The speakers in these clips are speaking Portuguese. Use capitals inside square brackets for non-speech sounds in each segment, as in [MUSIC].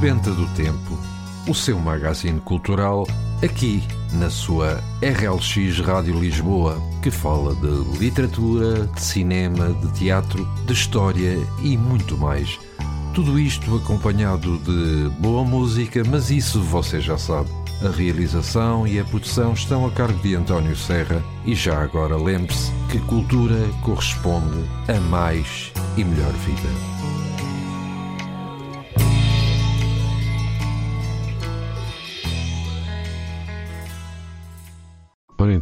Sebenta do Tempo, o seu magazine cultural, aqui na sua RLX Rádio Lisboa, que fala de literatura, de cinema, de teatro, de história e muito mais. Tudo isto acompanhado de boa música, mas isso você já sabe. A realização e a produção estão a cargo de António Serra e já agora lembre-se que cultura corresponde a mais e melhor vida.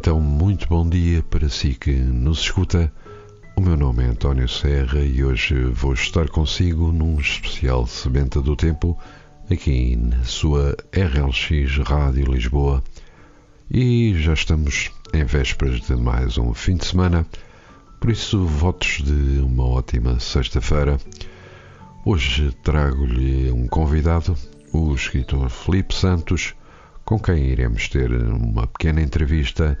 Então, muito bom dia para si que nos escuta. O meu nome é António Serra e hoje vou estar consigo num especial Sebenta do Tempo aqui na sua RLX Rádio Lisboa. E já estamos em vésperas de mais um fim de semana, por isso, votos de uma ótima sexta-feira. Hoje trago-lhe um convidado, o escritor Felipe Santos com quem iremos ter uma pequena entrevista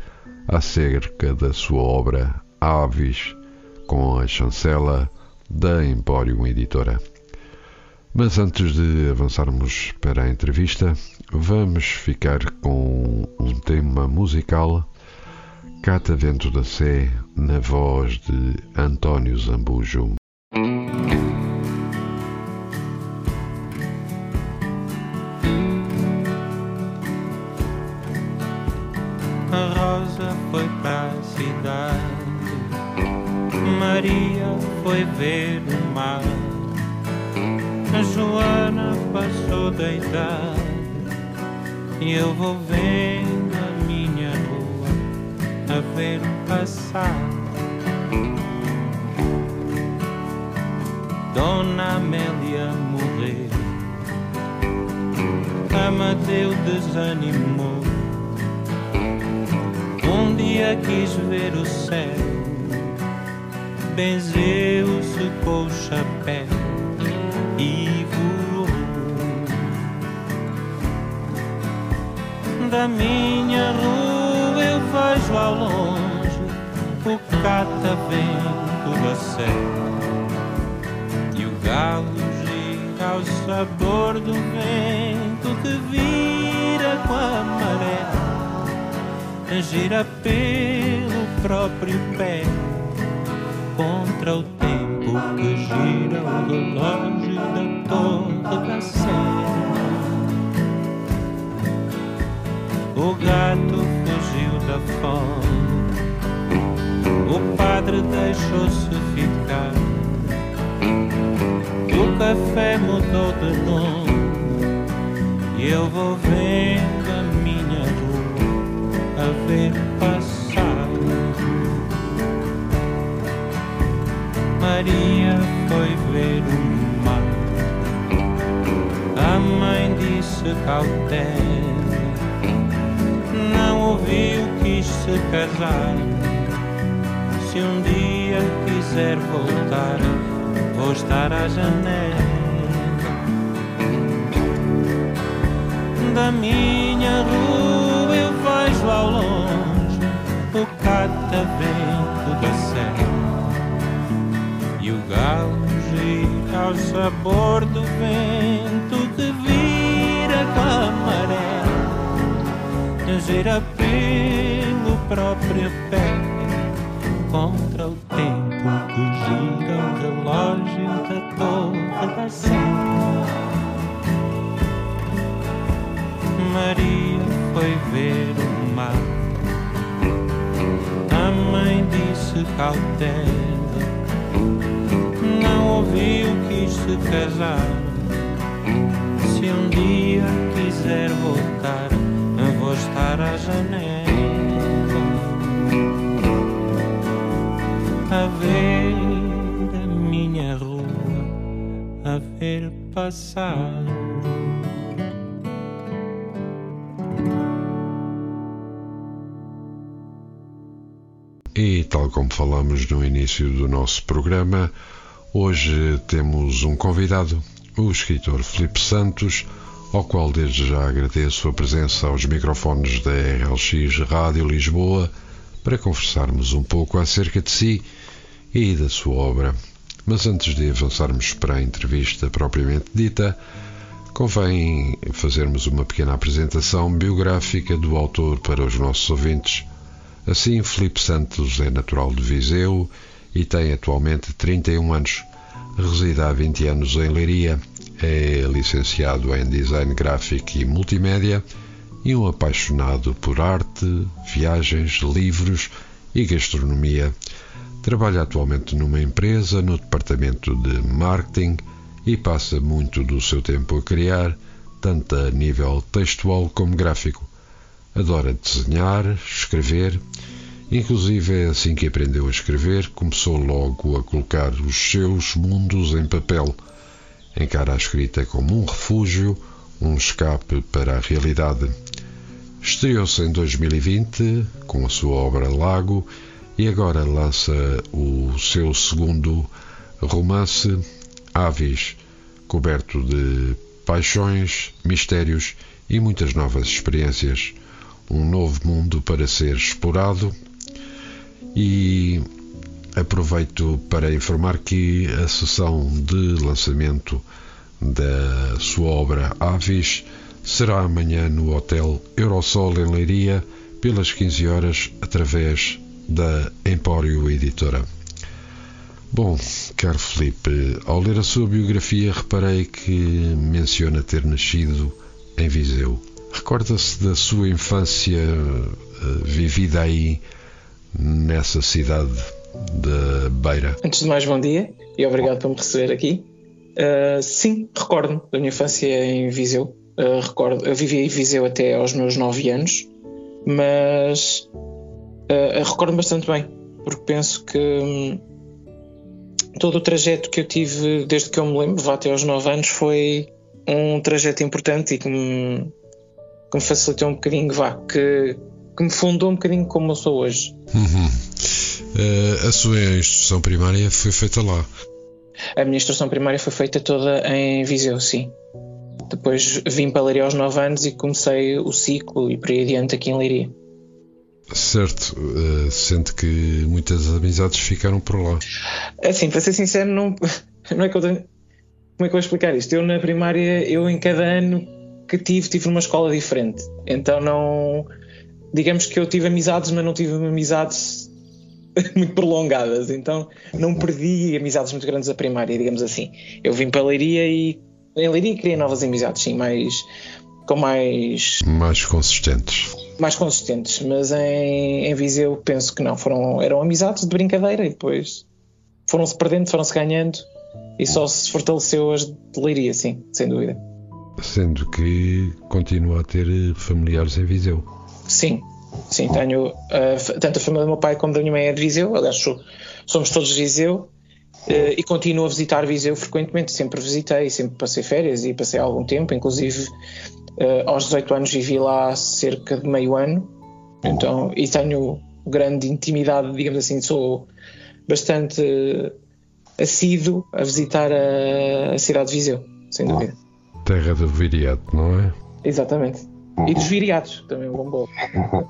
acerca da sua obra Aves, com a chancela da Emporium Editora. Mas antes de avançarmos para a entrevista, vamos ficar com um tema musical Cata Vento da Sé, na voz de António Zambujo. Maria foi ver o mar. A Joana passou deitada e eu vou vendo a minha rua a ver passar. Dona Amélia morreu, Amadeu desanimou. Um dia quis ver o céu benzeu-se com o chapéu e voou. Da minha rua eu vejo ao longe o catavento da serra e o galo gira ao sabor do vento que vira com a maré, gira pelo próprio pé contra o tempo que gira o relógio da torre da sé. O gato fugiu da fome, o padre deixou-se ficar. O café mudou de nome e eu vou vendo a minha rua a ver passar. Maria foi ver o mar. A mãe disse cautela, não ouviu, quis se casar. Se um dia quiser voltar, vou estar à janela. Da minha rua eu vejo ao longe o catavento da serra e gira ao sabor do vento que vira com a maré, gira pelo próprio pé contra o tempo que gira o relógio da torre da sé. Maria foi ver o mar. A mãe disse cautela não ouviu, quis se casar. Se um dia quiser voltar, vou estar à janela a ver a minha rua, a ver passar. Tal como falamos no início do nosso programa, Hoje temos um convidado, o escritor Felipe Santos, ao qual desde já agradeço a presença aos microfones da RLX Rádio Lisboa para conversarmos um pouco acerca de si e da sua obra. Mas antes de avançarmos para a entrevista propriamente dita, convém fazermos uma pequena apresentação biográfica do autor para os nossos ouvintes. Assim, Felipe Santos é natural de Viseu e tem atualmente 31 anos. Reside há 20 anos em Leiria, é licenciado em Design Gráfico e Multimédia e um apaixonado por arte, viagens, livros e gastronomia. Trabalha atualmente numa empresa no departamento de marketing e passa muito do seu tempo a criar, tanto a nível textual como gráfico. Adora desenhar, escrever, inclusive é assim que aprendeu a escrever, começou logo a colocar os seus mundos em papel. Encara a escrita como um refúgio, um escape para a realidade. Estreou-se em 2020 com a sua obra Lago e agora lança o seu segundo romance Aves, coberto de paixões, mistérios e muitas novas experiências. Um novo mundo para ser explorado e aproveito para informar que a sessão de lançamento da sua obra Aves será amanhã no Hotel Eurosol em Leiria pelas 15 horas através da Empório Editora. Bom, caro Felipe, ao ler a sua biografia reparei que menciona ter nascido em Viseu. Recorda-se da sua infância uh, vivida aí, nessa cidade da Beira? Antes de mais, bom dia e obrigado por me receber aqui. Uh, sim, recordo-me da minha infância em Viseu. Uh, recordo, eu vivi em Viseu até aos meus 9 anos, mas recordo-me bastante bem, porque penso que. Hum, todo o trajeto que eu tive desde que eu me lembro, vá até aos 9 anos, foi um trajeto importante e que me, que me facilitou um bocadinho, vá, que, que me fundou um bocadinho como eu sou hoje. Uhum. Uh, a sua instrução primária foi feita lá? A minha instrução primária foi feita toda em Viseu, sim. Depois vim para Leiria aos 9 anos e comecei o ciclo e por aí adiante aqui em Leiria. Certo, uh, sente que muitas amizades ficaram por lá. Assim, para ser sincero, não, [LAUGHS] não é que eu tenho. Como é que eu vou explicar isto? Eu na primária, eu em cada ano que tive, tive numa escola diferente. Então não. Digamos que eu tive amizades, mas não tive amizades [LAUGHS] muito prolongadas. Então não perdi amizades muito grandes da primária, digamos assim. Eu vim para a Leiria e. Em Leiria criei novas amizades, sim, mais. com mais. mais consistentes mais consistentes, mas em, em Viseu penso que não, foram, eram amizades de brincadeira e depois foram-se perdendo, foram-se ganhando e só se fortaleceu as de Leiria, sim, sem dúvida. Sendo que continua a ter familiares em Viseu. Sim, sim, tenho uh, tanto a família do meu pai como da minha mãe é de Viseu, aliás, sou, somos todos de Viseu uh, e continuo a visitar Viseu frequentemente, sempre visitei, sempre passei férias e passei algum tempo, inclusive Uh, aos 18 anos vivi lá cerca de meio ano, então, e tenho grande intimidade, digamos assim, sou bastante assíduo a visitar a, a cidade de Viseu, sem dúvida. Terra do Viriato, não é? Exatamente. E dos Viriatos, também um bom bolo. [LAUGHS]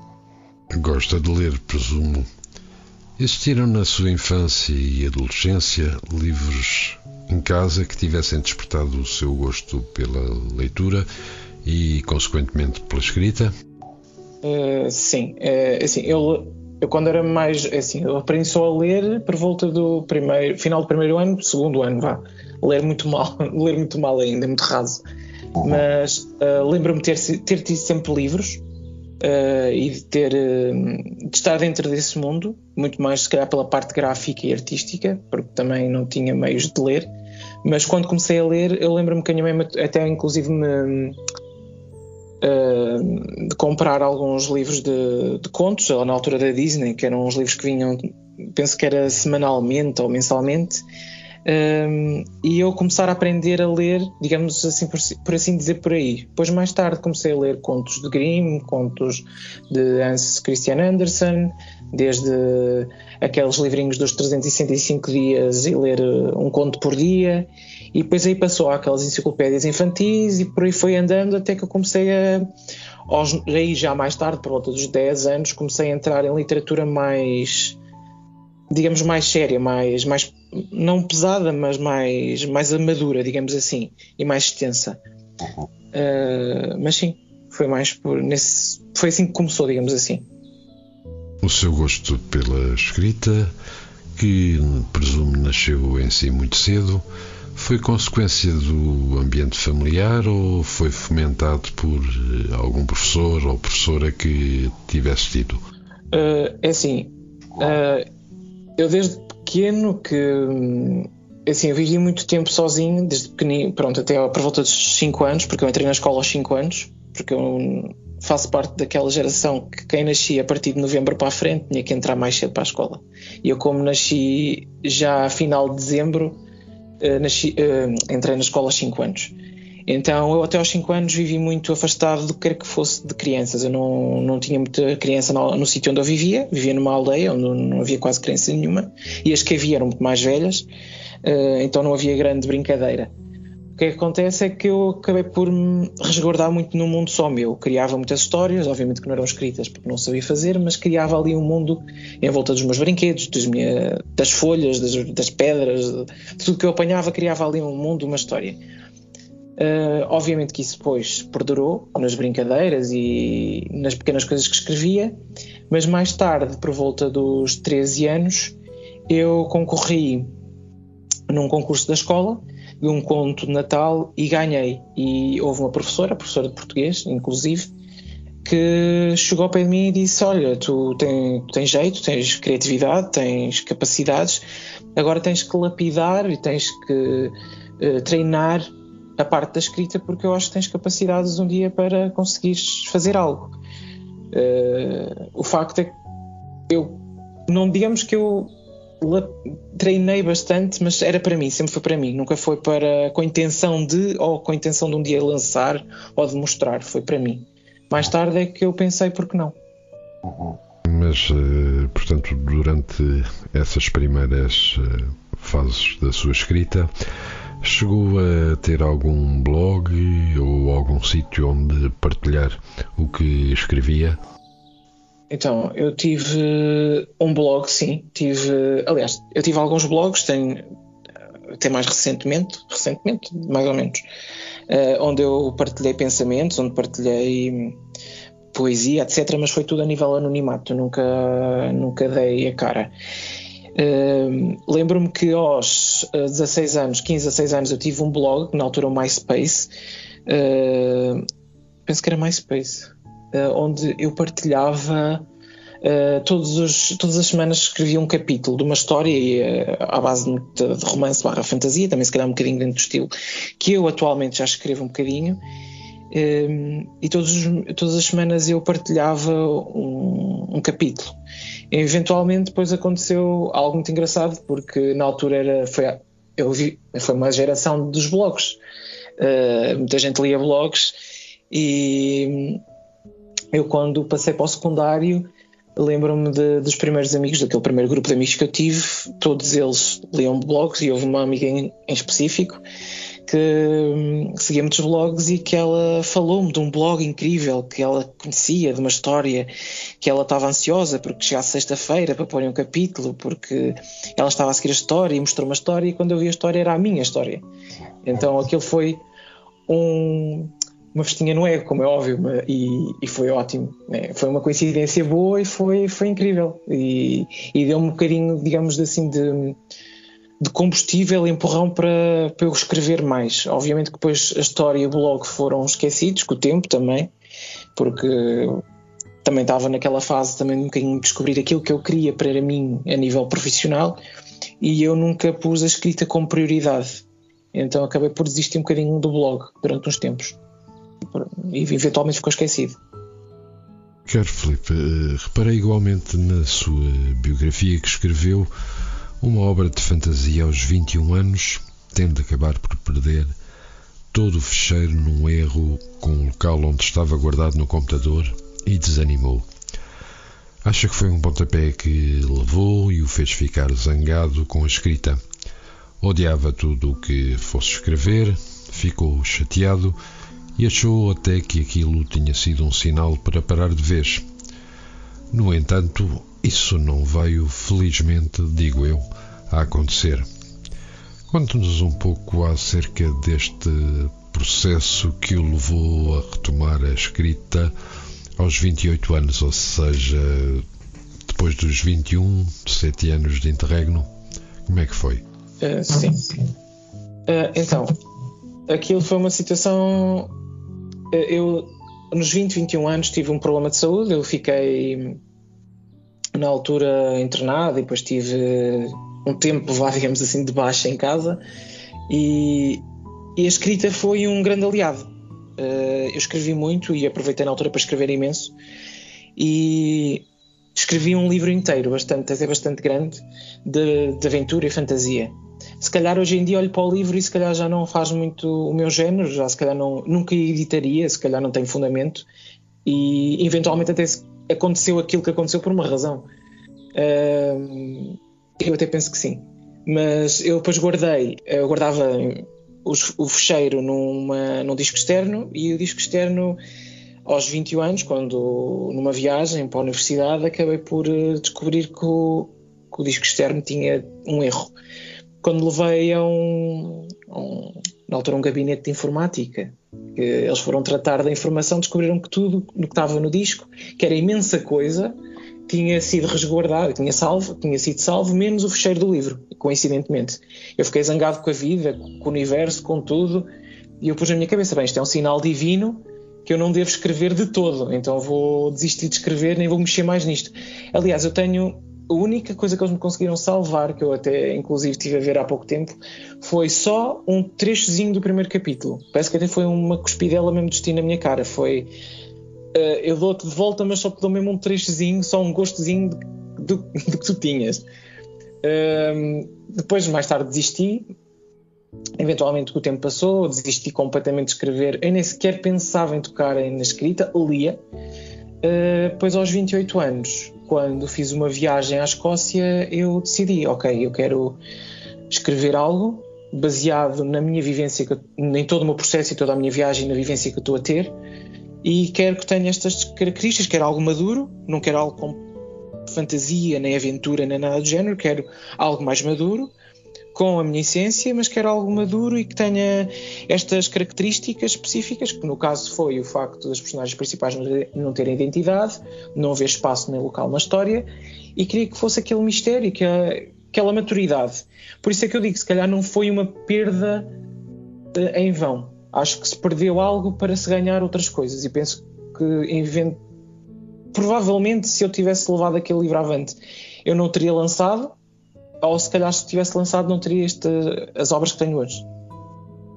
Gosta de ler, presumo. Existiram na sua infância e adolescência livros em casa que tivessem despertado o seu gosto pela leitura e, consequentemente, pela escrita? Uh, sim, uh, assim, eu, eu quando era mais, assim, eu aprendi só a ler por volta do primeiro, final do primeiro ano, segundo ano, vá, ler muito mal, [LAUGHS] ler muito mal ainda, muito raso, mas uh, lembro-me de ter, ter tido sempre livros e de ter, de estar dentro desse mundo, muito mais se calhar pela parte gráfica e artística, porque também não tinha meios de ler, mas quando comecei a ler, eu lembro-me que a minha mãe até inclusive me de comprar alguns livros de, de contos, na altura da Disney, que eram uns livros que vinham, penso que era semanalmente ou mensalmente, um, e eu começar a aprender a ler, digamos assim, por, por, assim dizer, por aí. Depois, mais tarde, comecei a ler contos de Grimm, contos de Hans Christian Andersen, desde aqueles livrinhos dos 365 dias e ler um conto por dia. E depois aí passou aquelas enciclopédias infantis e por aí foi andando até que eu comecei a. Aos, aí já mais tarde, por volta dos 10 anos, comecei a entrar em literatura mais. digamos, mais séria, mais. mais não pesada, mas mais, mais madura, digamos assim, e mais extensa. Uh, mas sim, foi mais por nesse. Foi assim que começou, digamos assim. O seu gosto pela escrita, que presumo nasceu em si muito cedo, foi consequência do ambiente familiar ou foi fomentado por eh, algum professor ou professora que tivesse tido? Uh, é assim, uh, eu desde pequeno que hum, assim, eu vivi muito tempo sozinho, desde pequenino, pronto, até por volta dos 5 anos, porque eu entrei na escola aos 5 anos, porque eu faço parte daquela geração que quem nascia a partir de novembro para a frente tinha que entrar mais cedo para a escola. E eu, como nasci já a final de dezembro, nasci, uh, entrei na escola aos 5 anos. Então eu até aos 5 anos vivi muito afastado do que quer que fosse de crianças. Eu não, não tinha muita criança no, no sítio onde eu vivia, vivia numa aldeia onde não havia quase criança nenhuma, e as que havia eram muito mais velhas, uh, então não havia grande brincadeira. Que, acontece é que eu acabei por me resguardar muito num mundo só meu. Criava muitas histórias, obviamente que não eram escritas porque não sabia fazer, mas criava ali um mundo em volta dos meus brinquedos, das, minha, das folhas, das, das pedras, de tudo que eu apanhava, criava ali um mundo, uma história. Uh, obviamente que isso depois perdurou nas brincadeiras e nas pequenas coisas que escrevia, mas mais tarde, por volta dos 13 anos, eu concorri num concurso da escola um conto de Natal e ganhei. E houve uma professora, professora de português, inclusive, que chegou ao pé de mim e disse: Olha, tu tens, tens jeito, tens criatividade, tens capacidades, agora tens que lapidar e tens que uh, treinar a parte da escrita porque eu acho que tens capacidades um dia para conseguires fazer algo. Uh, o facto é que eu não digamos que eu treinei bastante, mas era para mim, sempre foi para mim, nunca foi para com a intenção de ou com a intenção de um dia lançar ou de mostrar, foi para mim. Mais tarde é que eu pensei porque não. Mas, eh, portanto, durante essas primeiras eh, fases da sua escrita, Chegou a ter algum blog ou algum sítio onde partilhar o que escrevia? Então, eu tive um blog, sim. Tive, aliás, eu tive alguns blogs, tenho até mais recentemente, recentemente, mais ou menos, uh, onde eu partilhei pensamentos, onde partilhei poesia, etc. Mas foi tudo a nível anonimato, nunca, nunca dei a cara. Uh, Lembro-me que aos 16 eh, anos, 15 a 16 anos, eu tive um blog, na altura o MySpace, uh, penso que era MySpace, onde eu partilhava. Todos os, todas as semanas escrevia um capítulo de uma história e, à base de, de romance barra fantasia, também se calhar um bocadinho dentro do estilo que eu atualmente já escrevo um bocadinho e todos, todas as semanas eu partilhava um, um capítulo eventualmente depois aconteceu algo muito engraçado, porque na altura era, foi, eu vi, foi uma geração dos blogs. Uh, muita gente lia blogs e eu quando passei para o secundário lembro-me dos primeiros amigos, daquele primeiro grupo de amigos que eu tive, todos eles liam blogs e houve uma amiga em, em específico que hum, seguia muitos blogs e que ela falou-me de um blog incrível que ela conhecia, de uma história que ela estava ansiosa porque chegasse sexta-feira para pôr um capítulo, porque ela estava a seguir a história e mostrou uma história e quando eu vi a história era a minha história. Então aquilo foi um, uma festinha no ego, como é óbvio, e, e foi ótimo. Né? Foi uma coincidência boa e foi, foi incrível. E, e deu-me um bocadinho, digamos assim, de de combustível empurrão para, para eu escrever mais. Obviamente que depois a história e o blog foram esquecidos, com o tempo também, porque também estava naquela fase também um bocadinho de descobrir aquilo que eu queria para mim a nível profissional e eu nunca pus a escrita como prioridade. Então acabei por desistir um bocadinho do blog durante uns tempos e eventualmente ficou esquecido. Quero, Felipe, eh, reparei igualmente na sua biografia que escreveu uma obra de fantasia aos 21 anos tende a acabar por perder todo o fecheiro num erro com o local onde estava guardado no computador e desanimou. Acha que foi um pontapé que levou e o fez ficar zangado com a escrita. Odiava tudo o que fosse escrever, ficou chateado e achou até que aquilo tinha sido um sinal para parar de vez. No entanto, isso não veio, felizmente, digo eu, a acontecer. Conte-nos um pouco acerca deste processo que o levou a retomar a escrita aos 28 anos, ou seja, depois dos 21, 7 anos de interregno? Como é que foi? Uh, sim. Uh, então, aquilo foi uma situação. Uh, eu, nos 20, 21 anos, tive um problema de saúde. Eu fiquei, na altura, internado e depois tive um tempo, vá, [LAUGHS] digamos assim, de baixa em casa. E, e a escrita foi um grande aliado. eu escrevi muito e aproveitei na altura para escrever imenso. E escrevi um livro inteiro, bastante, até bastante grande, de, de, aventura e fantasia. Se calhar hoje em dia olho para o livro e se calhar já não faz muito o meu género, já se calhar não, nunca editaria, se calhar não tem fundamento e eventualmente até aconteceu aquilo que aconteceu por uma razão. Uh, eu até penso que sim. Mas eu depois guardei, eu guardava os, o fecheiro numa, num disco externo e o disco externo aos 21 anos, quando numa viagem para a universidade, acabei por eh, descobrir que o, que o disco externo tinha um erro. Quando levei a um, a um, na altura, um gabinete de informática, que eles foram tratar da informação, descobriram que tudo o que estava no disco, que era imensa coisa, tinha sido resguardado, tinha, salvo, tinha sido salvo, menos o fecheiro do livro, coincidentemente. Eu fiquei zangado com a vida, com o universo, com tudo, e eu pus na minha cabeça: bem, isto é um sinal divino que eu não devo escrever de todo, então vou desistir de escrever, nem vou mexer mais nisto. Aliás, eu tenho a única coisa que eles me conseguiram salvar, que eu até inclusive tive a ver há pouco tempo, foi só um trechozinho do primeiro capítulo. Parece que até foi uma cuspidela mesmo destino na minha cara. Foi uh, eu dou-te de volta, mas só te dou mesmo um trechozinho, só um gostozinho [LAUGHS] do, que tu tinhas. Uh, depois, mais tarde, desisti, Eventualmente o tempo passou, desisti completamente de escrever, eu nem sequer pensava em tocar na escrita, lia. Uh, pois aos 28 anos, quando fiz uma viagem à Escócia, eu decidi, ok, eu quero escrever algo baseado na minha vivência, em todo o meu processo e toda a minha viagem, na vivência que estou a ter, e quero que tenha estas características, quero algo maduro, não quero algo com fantasia, nem aventura, nem nada do género, quero algo mais maduro, com a minha essência, mas quero algo maduro e que tenha estas características específicas, que no caso foi o facto das personagens principais não terem identidade, não haver espaço nem local na história, e queria que fosse aquele mistério, que aquela maturidade. Por isso é que eu digo, se calhar não foi uma perda eh, em vão. Acho que se perdeu algo para se ganhar outras coisas, e penso que provavelmente se eu tivesse levado aquele livro avante, eu não o teria lançado, ou se calhar se tivesse lançado não teria este, as obras que tenho hoje.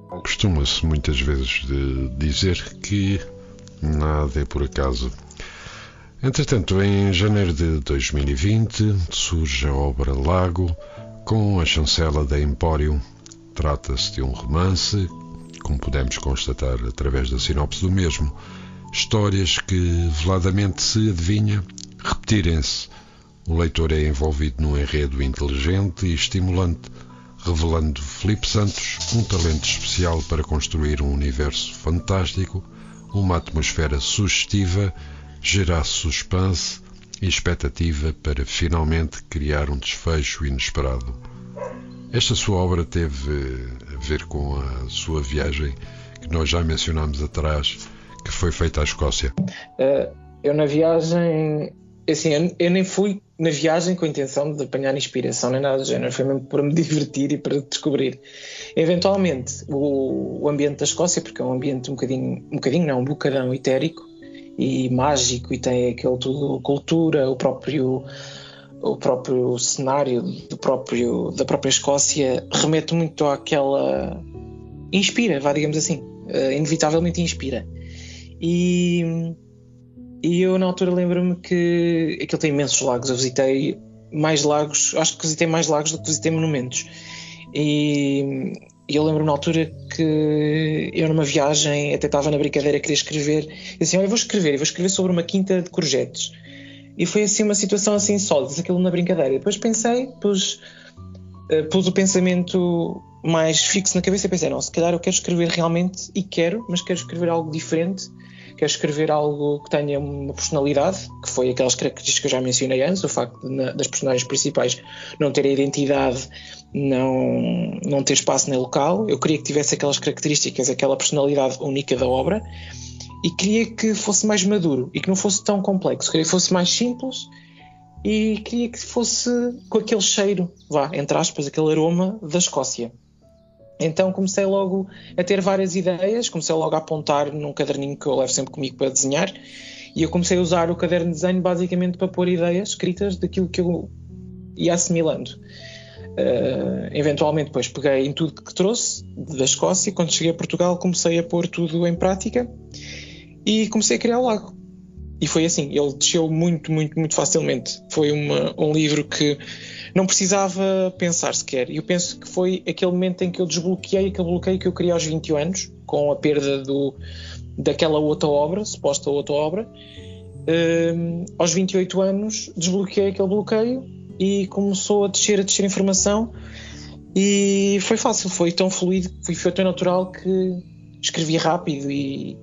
Costuma-se muitas vezes dizer que nada é por acaso. Entretanto, em janeiro de 2020 surge a obra Lago com a chancela da Empório. Trata-se de um romance, como pudemos constatar através da sinopse do mesmo, histórias que veladamente se adivinha repetirem-se o leitor é envolvido num enredo inteligente e estimulante, revelando Felipe Santos um talento especial para construir um universo fantástico, uma atmosfera sugestiva, gerar suspense e expectativa para finalmente criar um desfecho inesperado. Esta sua obra teve a ver com a sua viagem que nós já mencionámos atrás, que foi feita à Escócia. Uh, eu na viagem assim, eu, eu, nem fui na viagem com a intenção de apanhar inspiração nem nada do género, foi mesmo para me [LAUGHS] divertir e para descobrir. Eventualmente, o, o ambiente da Escócia, porque é um ambiente um bocadinho, um bocadinho não, um bocadão etérico e mágico e tem aquele tudo, cultura, o próprio o próprio cenário do próprio, da própria Escócia remete muito àquela. inspira, vá, digamos assim. Uh, inevitavelmente inspira. E e eu na altura lembro-me que aquilo tem imensos lagos. Eu visitei mais lagos, acho que visitei mais lagos do que visitei monumentos. E, e eu lembro-me na altura que eu numa viagem até estava na brincadeira a querer escrever. E assim, olha, vou escrever, vou escrever sobre uma quinta de courgettes. E foi assim uma situação assim sólida, aquilo na brincadeira. E depois pensei, pus, uh, pus o pensamento mais fixo na cabeça e pensei, não, se calhar eu quero escrever realmente e quero, mas quero escrever algo diferente quero escrever algo que tenha uma personalidade, que foi aquelas características que eu já mencionei antes, o facto de, na, das personagens principais não terem identidade, não, não ter espaço nem local. Eu queria que tivesse aquelas características, aquela personalidade única da obra e queria que fosse mais maduro e que não fosse tão complexo. Queria que fosse mais simples e queria que fosse com aquele cheiro, vá, entre aspas, aquele aroma da Escócia. Então comecei logo a ter várias ideias, comecei logo a apontar num caderninho que eu levo sempre comigo para desenhar e eu comecei a usar o caderno de desenho basicamente para pôr ideias escritas daquilo que eu ia assimilando. Uh, eventualmente depois peguei em tudo que trouxe da Escócia, quando cheguei a Portugal comecei a pôr tudo em prática e comecei a criar o lago. E foi assim, ele desceu muito, muito, muito facilmente. Foi uma, um livro que não precisava pensar sequer. E eu penso que foi aquele momento em que eu desbloqueei aquele bloqueio que eu queria aos 21 anos, com a perda do, daquela outra obra, suposta outra obra. Um, aos 28 anos desbloqueei aquele bloqueio e começou a descer, a descer informação e foi fácil, foi tão fluido, foi, foi tão natural que escrevi rápido e,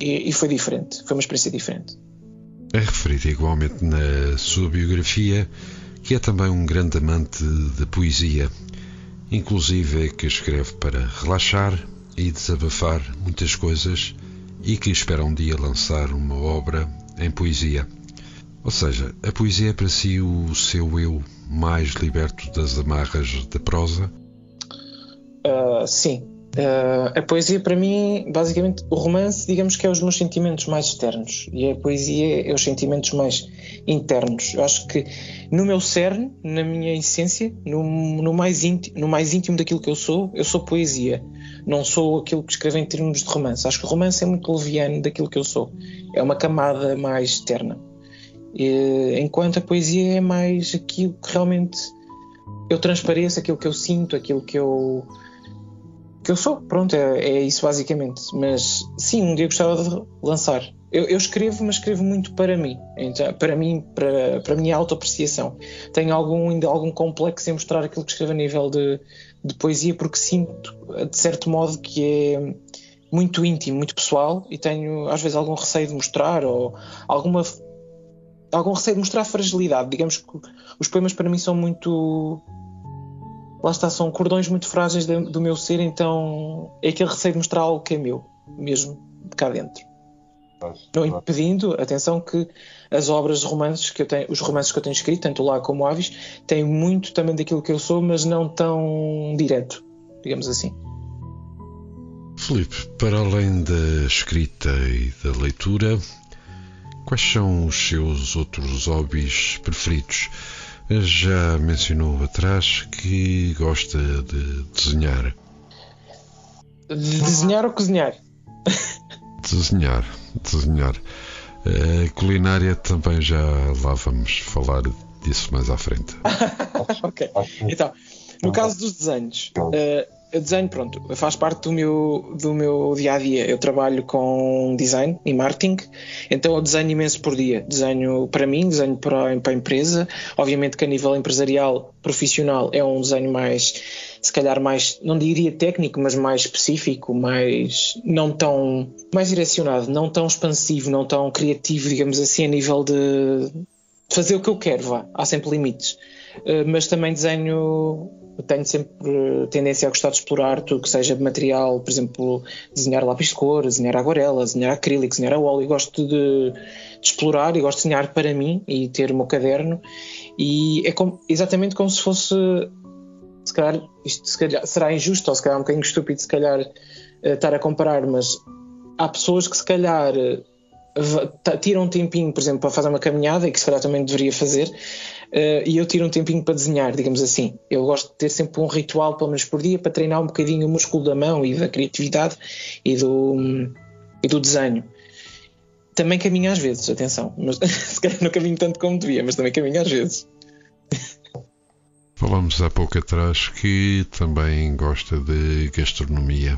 e, e foi diferente, foi uma experiência diferente. É referido igualmente na sua biografia que é também um grande amante de poesia, inclusive é que escreve para relaxar e desabafar muitas coisas e que espera um dia lançar uma obra em poesia. Ou seja, a poesia é para si o seu eu mais liberto das amarras da prosa? Uh, sim, Uh, a poesia, para mim, basicamente, o romance, digamos que é os meus sentimentos mais externos e a poesia é os sentimentos mais internos. Eu acho que no meu cerne, na minha essência, no, no, mais íntimo, no mais íntimo daquilo que eu sou, eu sou poesia. Não sou aquilo que escrevo em termos de romance. Acho que o romance é muito leviano daquilo que eu sou. É uma camada mais externa. E, enquanto a poesia é mais aquilo que realmente eu transpareço, aquilo que eu sinto, aquilo que eu que eu sou, pronto, é, é, isso basicamente. Mas sim, um dia gostava de lançar. Eu, eu escrevo, mas escrevo muito para mim, então, para mim, para, para a minha autoapreciação. Tenho algum, ainda algum complexo em mostrar aquilo que escrevo a nível de, de poesia, porque sinto, de certo modo, que é muito íntimo, muito pessoal e tenho às vezes algum receio de mostrar ou alguma algum receio de mostrar fragilidade. Digamos que os poemas para mim são muito lá está, são cordões muito frágeis de, do meu ser, então é aquele receio de mostrar algo que é meu, mesmo de cá dentro. Não impedindo, atenção, que as obras de romances que eu tenho, os romances que eu tenho escrito, tanto lá como Aves, têm muito também daquilo que eu sou, mas não tão direto, digamos assim. Felipe, para além da escrita e da leitura, quais são os seus outros hobbies preferidos? Já mencionou atrás que gosta de desenhar. De desenhar ou cozinhar? Desenhar, desenhar. A culinária também já lá vamos falar disso mais à frente. [LAUGHS] ok. Então, no caso dos desenhos, uh, eu desenho, pronto, faz parte do meu, do meu dia a dia. Eu trabalho com design e marketing, então eu desenho imenso por dia. Desenho para mim, desenho para, para a empresa. Obviamente que a nível empresarial, profissional, é um desenho mais, se calhar mais, não diria técnico, mas mais específico, mais não tão, mais direcionado, não tão expansivo, não tão criativo, digamos assim, a nível de fazer o que eu quero, vá. Há sempre limites. Uh, mas também desenho tenho sempre tendência a gostar de explorar tudo que seja material, por exemplo, desenhar lápis de cor, desenhar aguarela, desenhar acrílico, desenhar a óleo. Gosto de, de, explorar e gosto de desenhar para mim e ter o meu caderno. E é como, exatamente como se fosse, se calhar, isto se calhar, será injusto ou se calhar um bocadinho estúpido, se calhar, eh, estar a comparar, mas há pessoas que se calhar tiram um tempinho, por exemplo, para fazer uma caminhada e que se calhar também deveria fazer, Uh, e eu tiro um tempinho para desenhar, digamos assim. Eu gosto de ter sempre um ritual, pelo menos por dia, para treinar um bocadinho o músculo da mão e da criatividade e do, e do desenho. Também caminho às vezes, atenção. [LAUGHS] Mas, se calhar não caminho tanto como devia, mas também caminho às vezes. Falamos há pouco atrás que também gosta de gastronomia.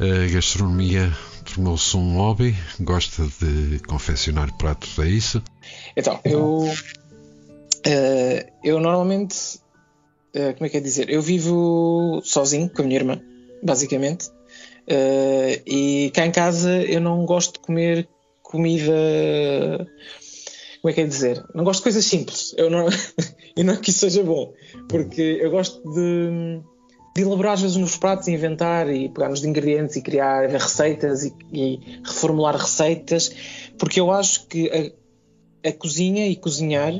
A gastronomia tornou-se um hobby, gosta de confeccionar pratos, é isso? Então, eu Uh, eu normalmente, uh, como é que é dizer? Eu vivo sozinho com a minha irmã, basicamente. Uh, e cá em casa eu não gosto de comer comida. Como é que é dizer? Não gosto de coisas simples. Eu não, [LAUGHS] e não é que isso seja bom, porque eu gosto de, de elaborar às vezes nos pratos, inventar e pegar nos ingredientes e criar receitas e, e reformular receitas, porque eu acho que a, a cozinha e cozinhar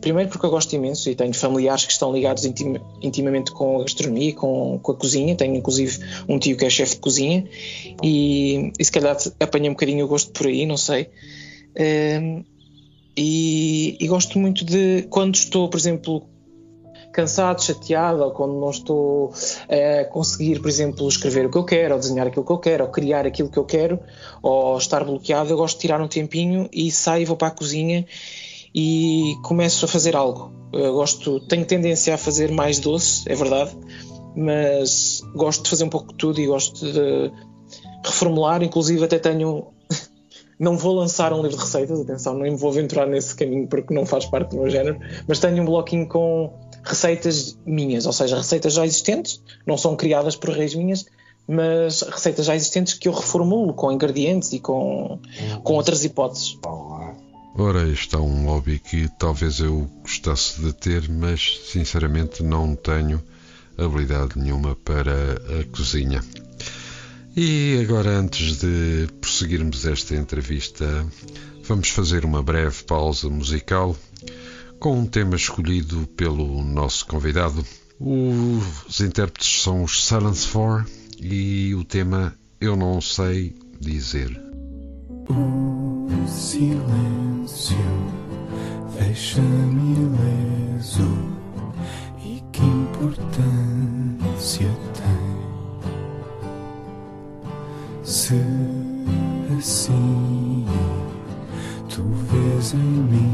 Primeiro porque eu gosto imenso e tenho familiares que estão ligados intim, intimamente com a gastronomia, com, com, a cozinha. Tenho inclusive um tio que é chefe de cozinha e, e se calhar apanha um bocadinho o gosto por aí, não sei. Um, e, e, gosto muito de quando estou, por exemplo, cansado, chateado, ou quando não estou a conseguir, por exemplo, escrever o que eu quero, ou desenhar aquilo que eu quero, ou criar aquilo que eu quero, ou estar bloqueado, eu gosto de tirar um tempinho e saio, vou para a cozinha e começo a fazer algo. Eu gosto, tenho tendência a fazer mais doce, é verdade, mas gosto de fazer um pouco de tudo e gosto de reformular, inclusive até tenho [LAUGHS] não vou lançar um livro de receitas, atenção, nem vou aventurar nesse caminho porque não faz parte do meu género, mas tenho um bloquinho com receitas minhas, ou seja, receitas já existentes, não são criadas por reis minhas, mas receitas já existentes que eu reformulo com ingredientes e com, com outras hipóteses. Ora, este é um hobby que talvez eu gostasse de ter, mas sinceramente não tenho habilidade nenhuma para a cozinha. E agora, antes de prosseguirmos esta entrevista, vamos fazer uma breve pausa musical com um tema escolhido pelo nosso convidado. Os intérpretes são os Silence 4 e o tema Eu Não Sei Dizer. Silêncio deixa-me ileso. E que importância tem se assim? Tu vês em mim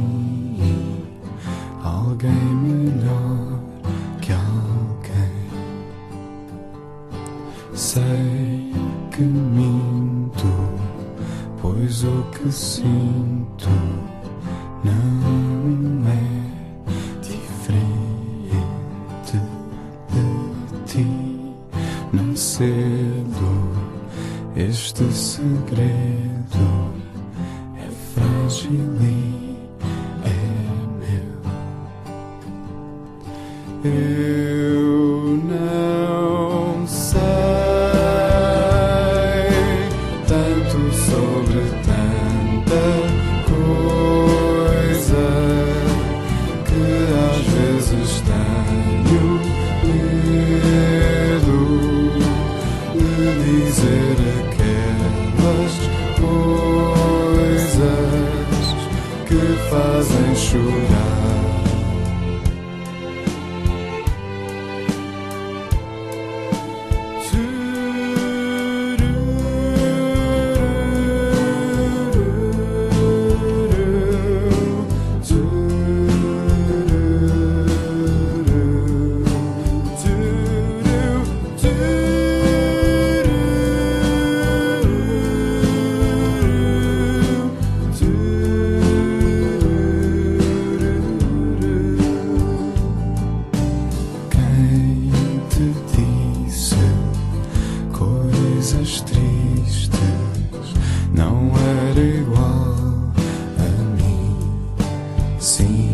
See.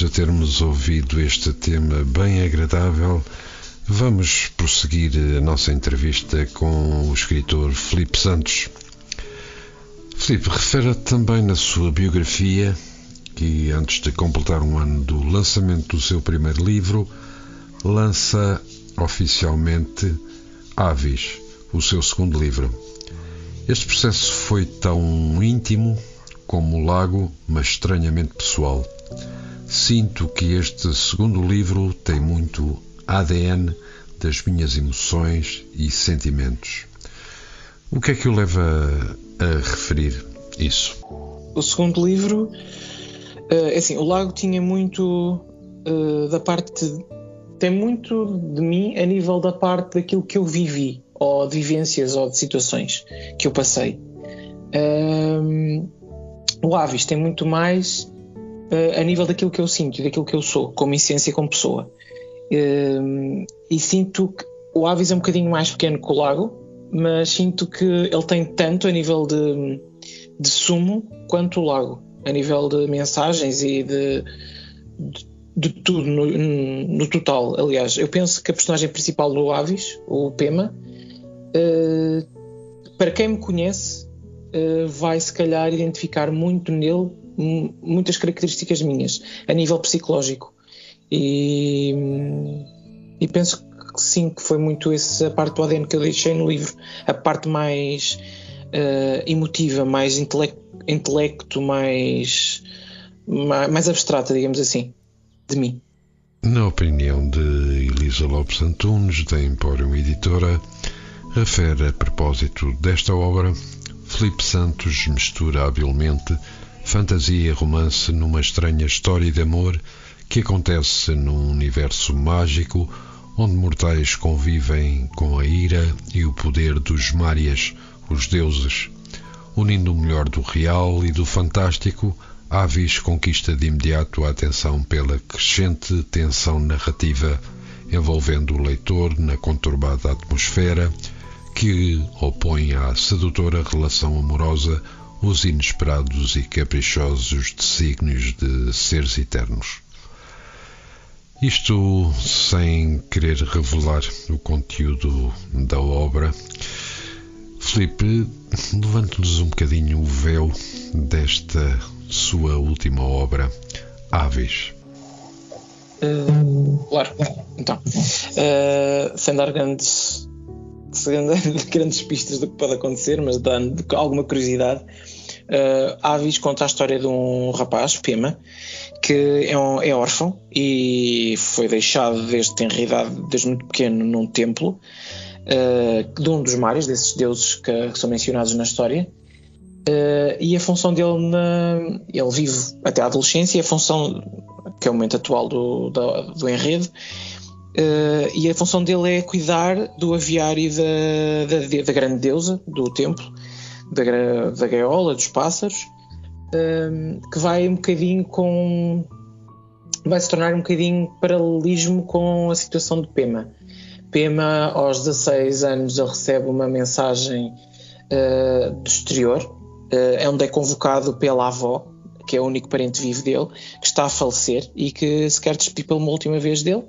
De termos ouvido este tema bem agradável, vamos prosseguir a nossa entrevista com o escritor Felipe Santos. Felipe, refere também na sua biografia que, antes de completar um ano do lançamento do seu primeiro livro, lança oficialmente Avis, o seu segundo livro. Este processo foi tão íntimo como o lago, mas estranhamente pessoal. Sinto que este segundo livro tem muito ADN das minhas emoções e sentimentos. O que é que o leva a referir isso? O segundo livro, é assim, o lago tinha muito uh, da parte. tem muito de mim a nível da parte daquilo que eu vivi, ou de vivências ou de situações que eu passei. Um, o Avis tem muito mais a nível daquilo que eu sinto e daquilo que eu sou, como essência, como pessoa. Uh, e sinto que o Avis é um bocadinho mais pequeno que o Lago, mas sinto que ele tem tanto a nível de, de sumo quanto o Lago, a nível de mensagens e de, de, de tudo no, no, total. Aliás, eu penso que a personagem principal do Avis, o Pema, uh, para quem me conhece, uh, vai se calhar identificar muito nele muitas características minhas a nível psicológico. E, e penso que sim que foi muito essa parte do ADN que eu deixei no livro a parte mais uh, emotiva mais intelecto, mais, mais mais abstrata digamos assim de mim. Na opinião de Elisa Lopes Antunes da Emporium Editora refere a propósito desta obra Felipe Santos mistura habilmente fantasia e romance numa estranha história de amor que acontece num universo mágico onde mortais convivem com a ira e o poder dos Márias, os deuses. Unindo o melhor do real e do fantástico, Avis conquista de imediato a atenção pela crescente tensão narrativa envolvendo o leitor na conturbada atmosfera que opõe à sedutora relação amorosa os inesperados e caprichosos desígnios de seres eternos. Isto sem querer revelar o conteúdo da obra. Felipe, levante-nos um bocadinho o véu desta sua última obra, Aves. Uh, claro, então, uh, sem dar grandes [LAUGHS] grandes pistas do que pode acontecer, mas dando alguma curiosidade. Uh, Avis conta a história de um rapaz, Pema, que é, um, é órfão e foi deixado desde tenra idade, desde muito pequeno, num templo uh, de um dos mares, desses deuses que, que são mencionados na história. Uh, e a função dele, na, ele vive até a adolescência, e a função, que é o momento atual do, do, do enredo, Uh, e a função dele é cuidar do aviário da, da, da grande deusa do templo, da, da gaiola, dos pássaros, uh, que vai um bocadinho com. vai se tornar um bocadinho paralelismo com a situação de Pema. Pema, aos 16 anos, recebe uma mensagem uh, do exterior, é onde é convocado pela avó, que é o único parente vivo dele, que está a falecer e que se quer despedir pela última vez dele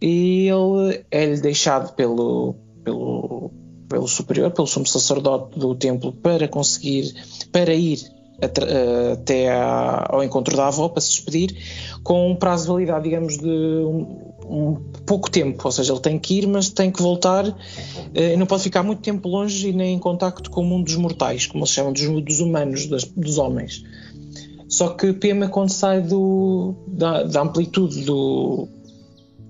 e ele é-lhe deixado pelo, pelo, pelo superior, pelo sumo sacerdote do templo para conseguir, para ir até ao encontro da avó para se despedir com um prazo de validade, digamos, de um, um pouco tempo, ou seja, ele tem que ir, mas tem que voltar eh, e não pode ficar muito tempo longe e nem em contacto com o mundo dos mortais, como eles chamam, dos, dos humanos, das, dos homens. Só que Pema, quando sai do, da, da amplitude do,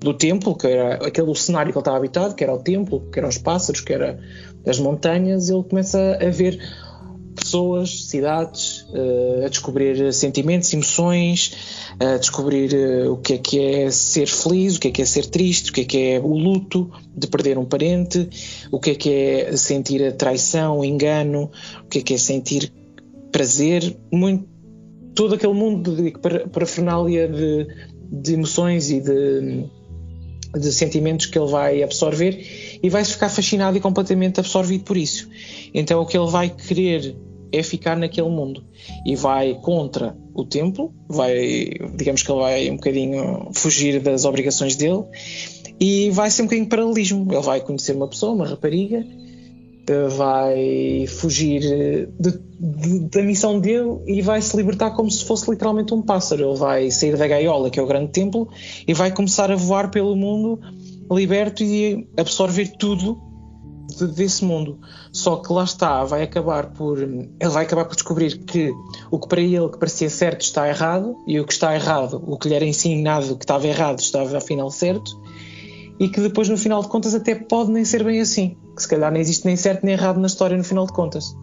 do templo, que era aquele cenário que ele estava habitado, que era o templo, que eram os pássaros, que era as montanhas, ele começa a ver pessoas, cidades, uh, a descobrir sentimentos, emoções, a descobrir uh, o que é que é ser feliz, o que é que é ser triste, o que é que é o luto de perder um parente, o que é que é sentir a traição, o engano, o que é que é sentir prazer, muito, todo aquele mundo de parafernália de, de emoções e de de sentimentos que ele vai absorver e vai ficar fascinado e completamente absorvido por isso. Então o que ele vai querer é ficar naquele mundo e vai contra o templo, vai, digamos que ele vai um bocadinho fugir das obrigações dele e vai ser um bocadinho paralelismo. Ele vai conhecer uma pessoa, uma rapariga, vai fugir de, de, da missão dele e vai se libertar como se fosse literalmente um pássaro. Ele vai sair da gaiola, que é o grande templo, e vai começar a voar pelo mundo liberto e absorver tudo desse mundo. Só que lá está, vai acabar por ele vai acabar por descobrir que o que para ele que parecia certo está errado e o que está errado, o que lhe era ensinado que estava errado, estava afinal certo. E que depois, no final de contas, até pode nem ser bem assim. Que se calhar nem existe nem certo nem errado na história, no final de contas.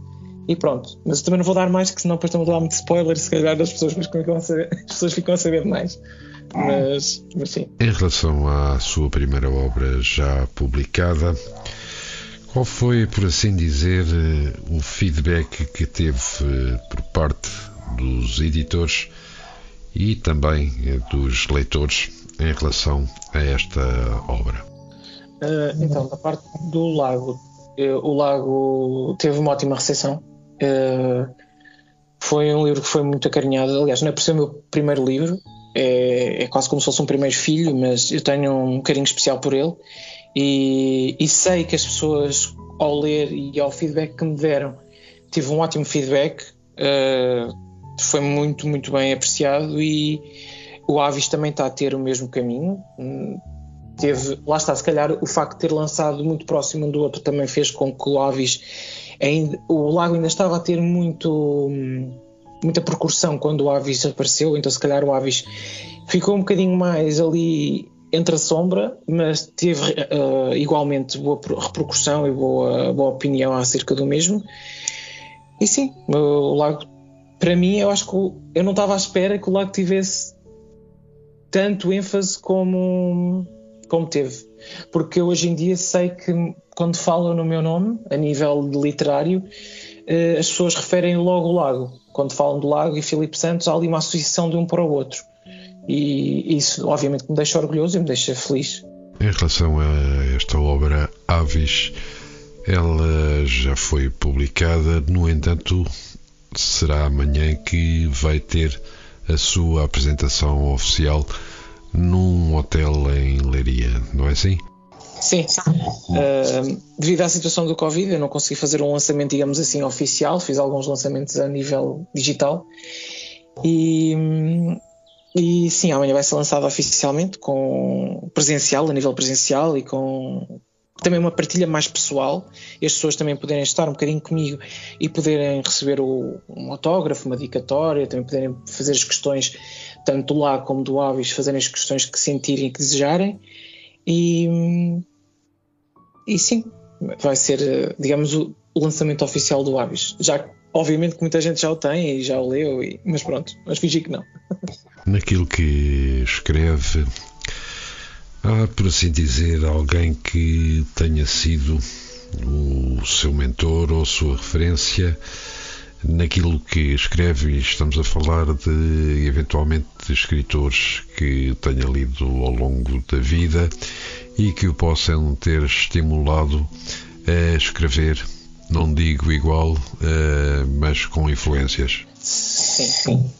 E pronto. Mas também não vou dar mais, que senão depois estão a dar muito spoiler. Se calhar as pessoas ficam a saber, [LAUGHS] as pessoas ficam a saber mais. Mas, mas sim. Em relação à sua primeira obra já publicada, qual foi, por assim dizer, o feedback que teve eh, por parte dos editores e também eh, dos leitores em relação a esta obra? Uh, então, da parte do Lago, uh, o Lago teve uma ótima recepção. Uh, foi um livro que foi muito acarinhado. Aliás, não é por ser o meu primeiro livro, é, é, quase como se fosse um primeiro filho, mas eu tenho um carinho especial por ele. E, e sei que as pessoas, ao ler e ao feedback que me deram, tive um ótimo feedback. foi muito, muito bem apreciado e o Avis também está a ter o mesmo caminho. Hum, teve, lá está, se calhar o facto de ter lançado muito próximo um do outro também fez com que o Avis ainda, o lago ainda estava a ter muito hum, muita percussão quando o Avis apareceu, então se calhar o Avis ficou um bocadinho mais ali entre a sombra, mas teve uh, igualmente boa repercussão e boa, boa opinião acerca do mesmo. E sim, o lago, para mim, eu acho que eu não estava à espera que o lago tivesse tanto ênfase como, como teve. Porque eu hoje em dia sei que quando falam no meu nome, a nível literário, eh, as pessoas referem logo o lago. Quando falam do lago e Filipe Santos, há ali uma associação de um para o outro. E isso, obviamente, me deixa orgulhoso e me deixa feliz. Em relação a esta obra, Aves, ela já foi publicada, no entanto, será amanhã que vai ter a sua apresentação oficial num hotel em Leiria, não é assim? Sim. Uh, devido à situação do Covid, eu não consegui fazer um lançamento, digamos assim, oficial. Fiz alguns lançamentos a nível digital. E, e sim, amanhã vai ser lançado oficialmente, com presencial, a nível presencial e com também uma partilha mais pessoal e as pessoas também poderem estar um bocadinho comigo e poderem receber o, um autógrafo, uma dicatória, também poderem fazer as questões, tanto do lá como do Avis, fazerem as questões que sentirem e que desejarem. E, e sim, vai ser, digamos, o lançamento oficial do Avis. Já, obviamente que muita gente já o tem e já o leu, e, mas pronto, mas fingi que não. Naquilo que escreve, Há, por assim dizer, alguém que tenha sido o seu mentor ou sua referência naquilo que escreve, e estamos a falar de eventualmente de escritores que tenha lido ao longo da vida e que o possam ter estimulado a escrever, não digo igual, eh, mas com influências. Sim, sim.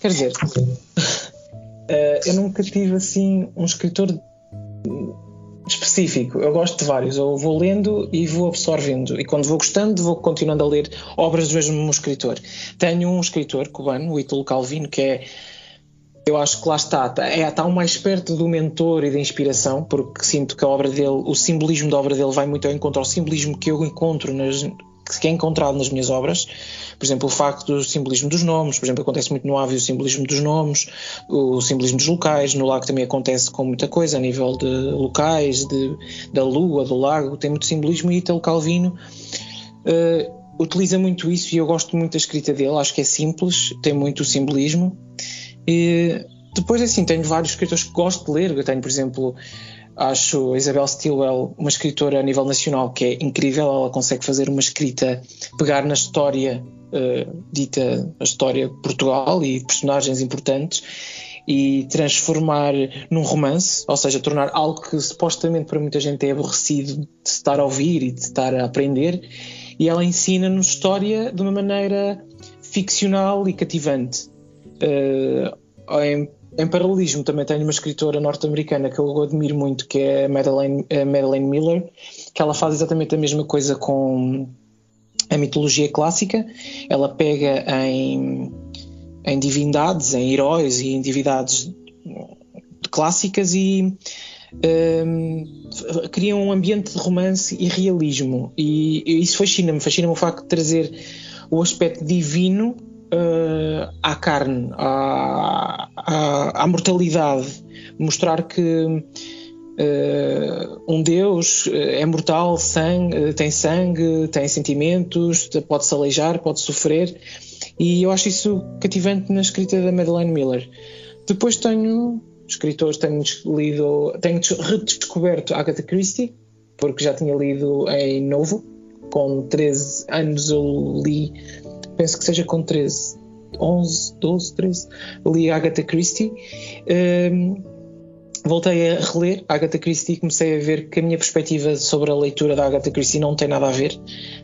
Quer dizer, eh, eu nunca tive assim um escritor específico. Eu gosto de vários. Eu vou lendo e vou absorvendo. E quando vou gostando, vou continuando a ler obras do mesmo escritor. Tenho um escritor cubano, o Ítalo Calvino, que é. Eu acho que lá está, é, está mais perto do mentor e da inspiração, porque sinto que a obra dele, o simbolismo da obra dele vai muito ao encontro ao simbolismo que eu encontro nas, que é encontrado nas minhas obras. Por exemplo, o facto do simbolismo dos nomes, por exemplo, acontece muito no Ave o simbolismo dos nomes, o simbolismo dos locais, no lago também acontece com muita coisa, a nível de locais, de, da lua, do lago, tem muito simbolismo e Italo Calvino uh, utiliza muito isso e eu gosto muito da escrita dele, acho que é simples, tem muito simbolismo. E depois, assim, tenho vários escritores que gosto de ler, eu tenho, por exemplo, Acho a Isabel Stilwell uma escritora a nível nacional que é incrível. Ela consegue fazer uma escrita, pegar na história uh, dita, a história de Portugal e personagens importantes e transformar num romance, ou seja, tornar algo que supostamente para muita gente é aborrecido de estar a ouvir e de estar a aprender e ela ensina-nos história de uma maneira ficcional e cativante. Uh, em, paralelismo, também tenho uma escritora norte-americana que eu admiro muito, que é Madeleine, Madeleine Miller, que ela faz exatamente a mesma coisa com a mitologia clássica. Ela pega em, em divindades, em heróis e em divindades clássicas e um, cria um ambiente de romance e realismo. E, e isso fascina-me, fascina-me o facto de trazer o aspecto divino uh, à carne, à, à, à, mortalidade, mostrar que Uh, um Deus é mortal, sangue, tem sangue, tem sentimentos, pode-se aleijar, pode sofrer, e eu acho isso cativante na escrita da Madeleine Miller. Depois tenho escritores, tenho lido, tenho redescoberto Agatha Christie, porque já tinha lido em novo, com 13 anos eu li, penso que seja com 13, 11, 12, 13, li Agatha Christie. Um, voltei a reler Agatha Christie e comecei a ver que a minha perspectiva sobre a leitura da Agatha Christie não tem nada a ver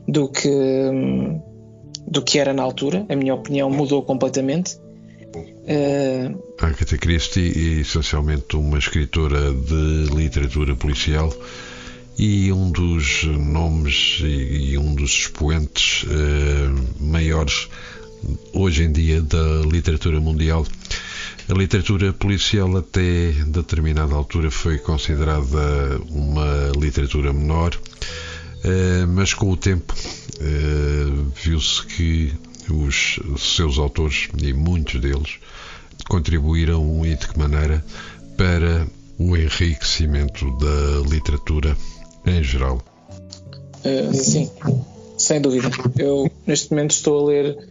do que, do que era na altura. A minha opinião mudou completamente. Uh... Agatha Christie é essencialmente uma escritora de literatura policial e um dos nomes e, um dos expoentes uh, maiores hoje em dia da literatura mundial. A literatura policial até determinada altura foi considerada uma literatura menor, uh, mas com o tempo viu-se que os seus autores, e muitos deles, contribuíram e de que maneira para o enriquecimento da literatura em geral? Uh, sim, sem dúvida. Eu neste momento estou a ler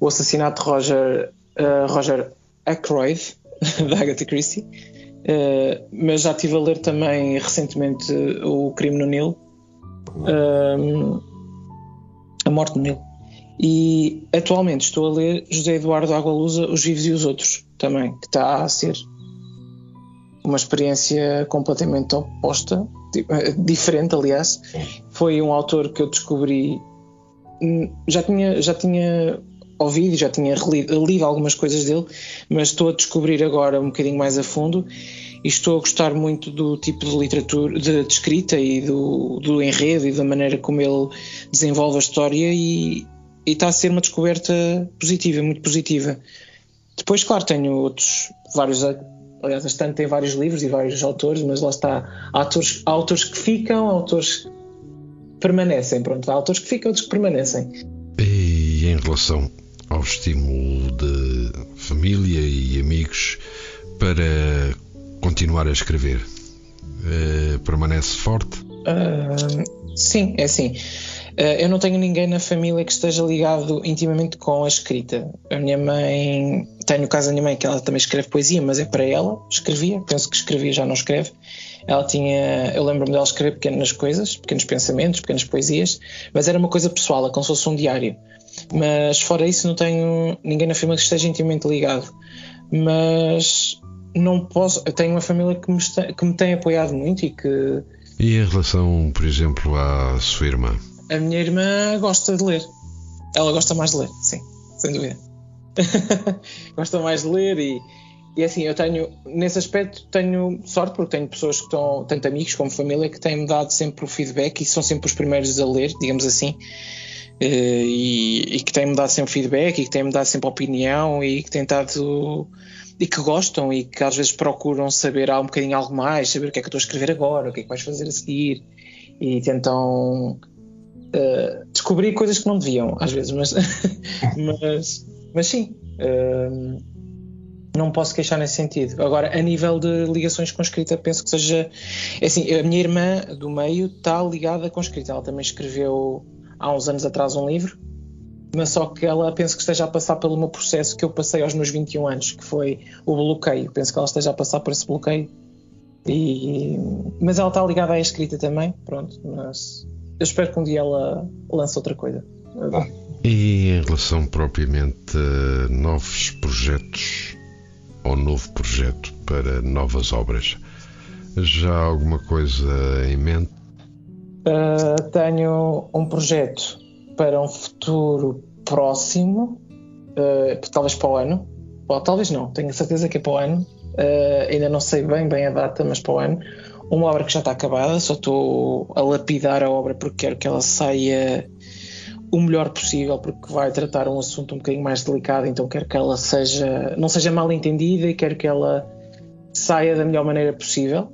O Assassinato de Roger, uh, Roger Ackroyd, [LAUGHS] da Agatha Christie, uh, mas já estive a ler também recentemente O Crime no Nilo, A Morte no Nilo. E atualmente estou a ler José Eduardo Agualusa, Os Vivos e os Outros, também, que está a ser uma experiência completamente oposta, diferente, aliás. Foi um autor que eu descobri. Hum, já tinha, já tinha ouvido, já tinha lido, lido algumas coisas dele, mas estou a descobrir agora um bocadinho mais a fundo e estou a gostar muito do tipo de literatura, de, de escrita e do, do enredo e da maneira como ele desenvolve a história e, e está a ser uma descoberta positiva, muito positiva. Depois, claro, tenho outros, vários, aliás, a estante tem vários livros e vários autores, mas lá está, há autores, há autores que ficam, há autores que permanecem, pronto, há autores que ficam, outros que permanecem. E em relação ao estímulo de família e amigos para continuar a escrever, uh, permanece forte? Uh, sim, é assim. Eh, eu não tenho ninguém na família que esteja ligado intimamente com a escrita. A minha mãe, tenho o caso da minha mãe que ela também escreve poesia, mas é para ela, escrevia, penso que escrevia, já não escreve. Ela tinha, eu lembro-me dela escrever pequenas coisas, pequenos pensamentos, pequenas poesias, mas era uma coisa pessoal, é como se fosse um diário. Mas fora isso, não tenho ninguém na família que esteja intimamente ligado. Mas não posso, eu tenho uma família que me, está, que me tem apoiado muito e que. E em relação, por exemplo, à sua irmã? A minha irmã gosta de ler. Ela gosta mais de ler, sim, sem dúvida. [LAUGHS] gosta mais de ler e, e assim, eu tenho, nesse aspecto, tenho sorte porque tenho pessoas que estão, tanto amigos como família, que têm-me dado sempre o feedback e são sempre os primeiros a ler, digamos assim, eh, e, e que têm-me dado sempre feedback e que têm-me dado sempre opinião e que têm dado e que gostam e que às vezes procuram saber um bocadinho algo mais, saber o que é que eu estou a escrever agora, o que é que vais fazer a seguir e tentam uh, descobri coisas que não deviam, às vezes, mas, [LAUGHS] mas, mas sim. Uh, não posso queixar nesse sentido. Agora, a nível de ligações com escrita, penso que seja. É assim, a minha irmã do meio está ligada com escrita. Ela também escreveu há uns anos atrás um livro, mas só que ela penso que esteja a passar pelo meu processo que eu passei aos meus 21 anos, que foi o bloqueio. Penso que ela esteja a passar por esse bloqueio. E, mas ela está ligada à escrita também, pronto. Mas eu espero que um dia ela lance outra coisa. E em relação propriamente a novos projetos ou novo projeto para novas obras, já há alguma coisa em mente? Uh, tenho um projeto para um futuro próximo, uh, talvez para o ano, ou talvez não, tenho a certeza que é para o ano, uh, ainda não sei bem, bem a data, mas para o ano, uma obra que já está acabada, só estou a lapidar a obra porque quero que ela saia o melhor possível, porque vai tratar um assunto um bocadinho mais delicado, então quero que ela seja, não seja mal entendida e quero que ela saia da melhor maneira possível.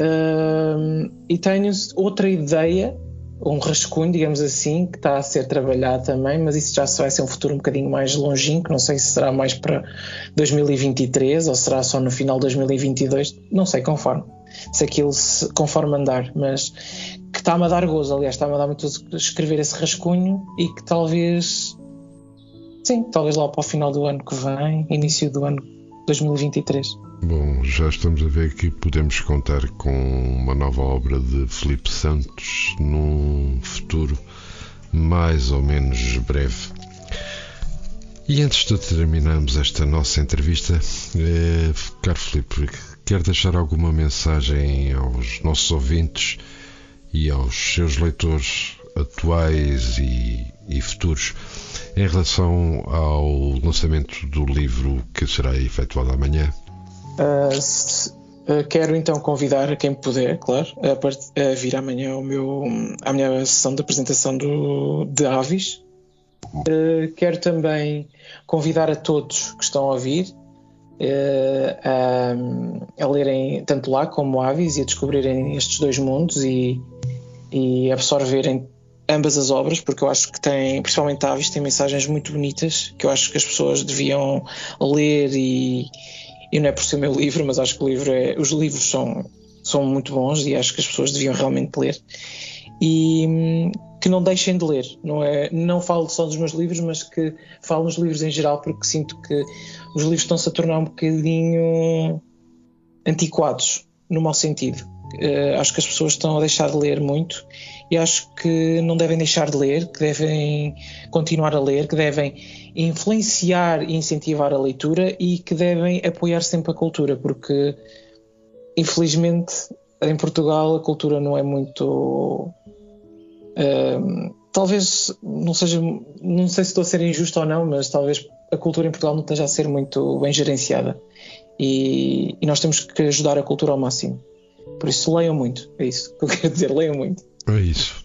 Uh, e tenho outra ideia um rascunho, digamos assim, que está a ser trabalhado também, mas isso já vai ser um futuro um bocadinho mais longínquo, não sei se será mais para 2023 ou será só no final de 2022, não sei, conforme, se aquilo se, conforme andar, mas que está-me a dar gozo, aliás, está-me a dar muito gozo escrever esse rascunho e que talvez, sim, talvez lá para o final do ano que vem, início do ano 2023. Bom, já estamos a ver que podemos contar com uma nova obra de Felipe Santos num futuro mais ou menos breve. E antes de terminarmos esta nossa entrevista, eh, caro Felipe, quer deixar alguma mensagem aos nossos ouvintes e aos seus leitores atuais e, e futuros em relação ao lançamento do livro que será efetuado amanhã? Uh, se, uh, quero então convidar quem puder, claro, a, part, a, vir amanhã ao meu, à minha sessão de apresentação do, de Avis. Uh, quero também convidar a todos que estão a ouvir a, a, lerem tanto lá como Avis e a descobrirem estes dois mundos e, e absorverem ambas as obras, porque eu acho que tem, principalmente Avis, tem mensagens muito bonitas que eu acho que as pessoas deviam ler e e não é por ser meu [LAUGHS] livro, mas acho que o livro é, os livros são, são muito bons e acho que as pessoas deviam realmente ler. E que não deixem de ler, não é? Não falo só dos meus livros, mas que falo nos livros em geral, porque sinto que os livros estão-se a tornar um bocadinho antiquados, no mau sentido. Uh, acho que as pessoas estão a deixar de ler muito e acho que não devem deixar de ler, que devem continuar a ler, que devem influenciar e incentivar a leitura e que devem apoiar sempre a cultura, porque infelizmente em Portugal a cultura não é muito. Talvez não seja, não sei se estou a ser injusto ou não, mas talvez a cultura em Portugal não esteja a ser muito bem gerenciada e, e nós temos que ajudar a cultura ao máximo. Por isso leiam muito, é isso que eu [LAUGHS] quero dizer, leiam muito. É isso.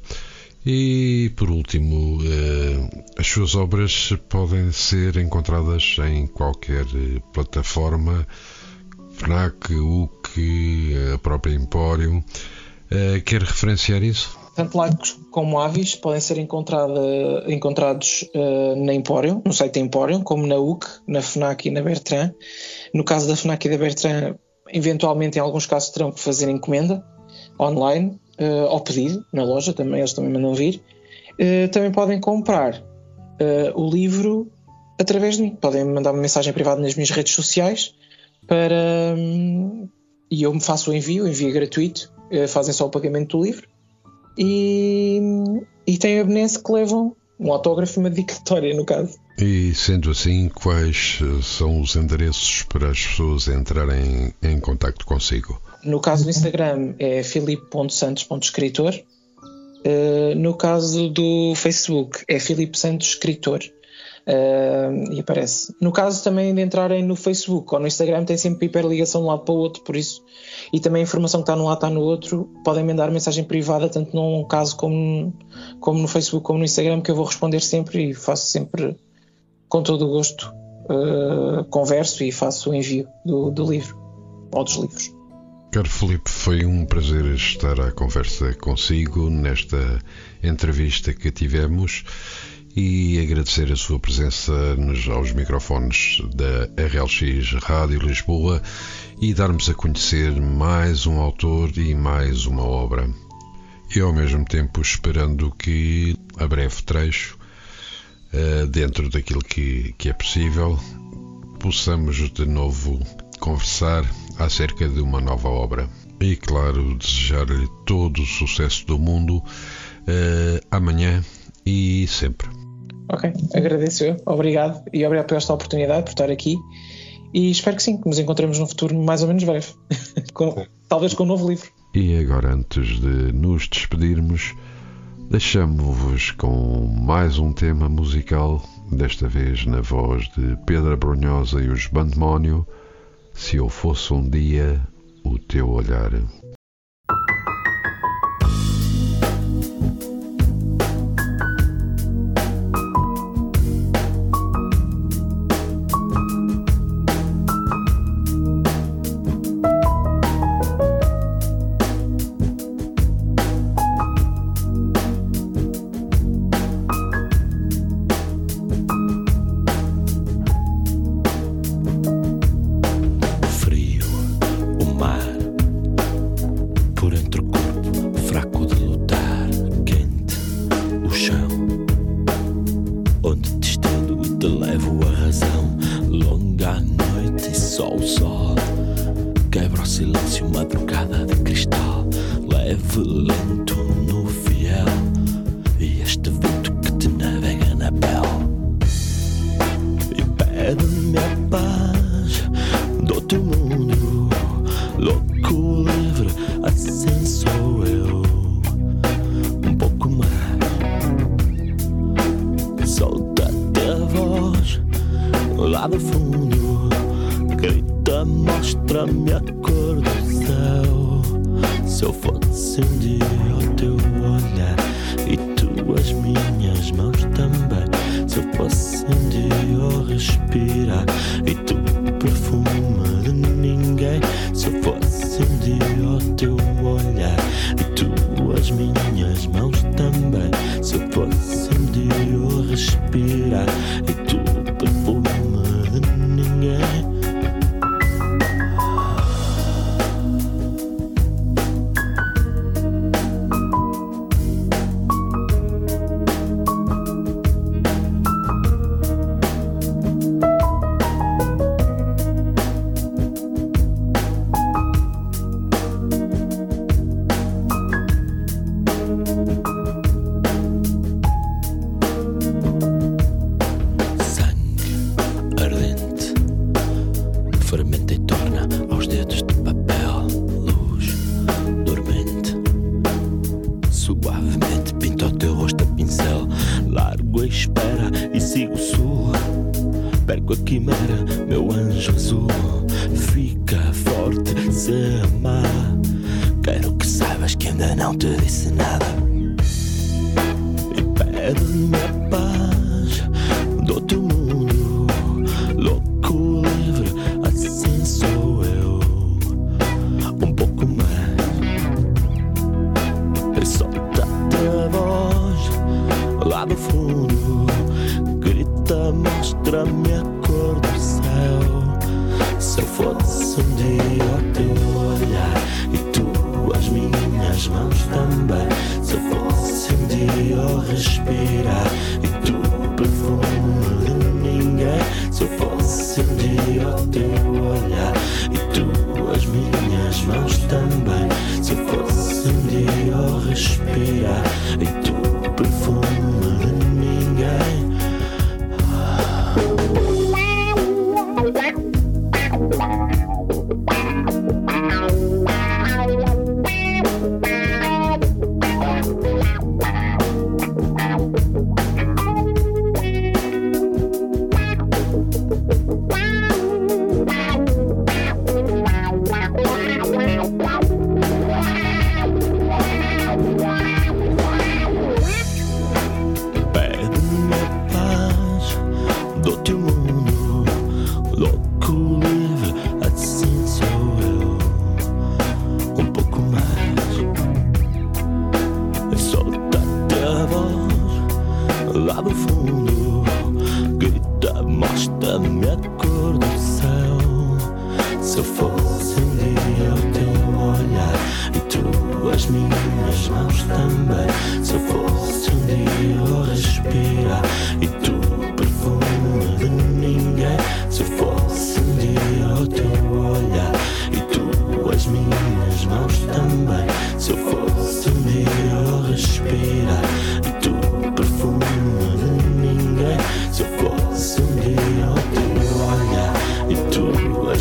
E por último, eh, as suas obras podem ser encontradas em qualquer eh, plataforma, FNAC, UC, a própria Empório. Eh, quer referenciar isso? Tanto Lagos como Avis podem ser encontrados na Empório, no site da Empório, como na UC, na FNAC e na Bertrand. No caso da FNAC e da Bertrand, eventualmente em alguns casos terão que fazer encomenda online uh, ao pedido, na loja também, eles também mandam vir. Uh, também podem comprar uh, o livro através de mim. Podem mandar uma mensagem privada nas minhas redes sociais para. Um, e eu me faço o envio, o envio é gratuito, fazem só o pagamento do livro. E, e têm a benesse que levam um autógrafo e uma dedicatória, no caso. E sendo assim, quais são os endereços para as pessoas entrarem em contato consigo? No caso do Instagram é filipe.santos.escritor. Uh, no caso do Facebook é Filipe Santos Escritor. Uh, e aparece. No caso também de entrarem no Facebook ou no Instagram, tem sempre hiperligação de um lado para o outro, por isso. E também a informação que está num lado está no outro. Podem mandar mensagem privada, tanto num caso como, como no Facebook como no Instagram, que eu vou responder sempre e faço sempre com todo o gosto. Uh, converso e faço o envio do, do livro ou dos livros. Caro Felipe, foi um prazer estar à conversa consigo nesta entrevista que tivemos e agradecer a sua presença aos microfones da RLX Rádio Lisboa e darmos a conhecer mais um autor e mais uma obra. E ao mesmo tempo esperando que, a breve trecho, eh, dentro daquilo que, que é possível, possamos de novo conversar acerca de uma nova obra. E, claro, desejar-lhe todo o sucesso do mundo uh, amanhã e sempre ok, agradeço eu, obrigado e obrigado por esta oportunidade, por estar aqui. E espero que sim, que nos encontremos num futuro mais ou menos breve, [LAUGHS] com, talvez com um novo livro. E agora, antes de nos despedirmos, deixamo-vos com mais um tema musical, desta vez na voz de Pedra Brunhosa e os Bandemónio, Se Eu Fosse Um Dia, O Teu Olhar. lá do fundo grita, mostra-me a cor do céu. Se eu fosse um dia o teu olhar e tu as minhas mãos também. Se eu fosse um dia o respirar e tu perfume de ninguém. Se eu fosse um dia o teu olhar e tu as minhas mãos também. Se eu fosse um dia o respirar e tu perfume mostra-me a cor do céu. Se eu fosse um dia o teu olhar e tu as minhas mãos também. Se eu fosse um dia ao respirar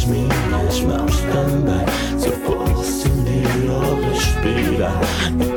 as minhas mãos também. Se eu fosse um dia respirar.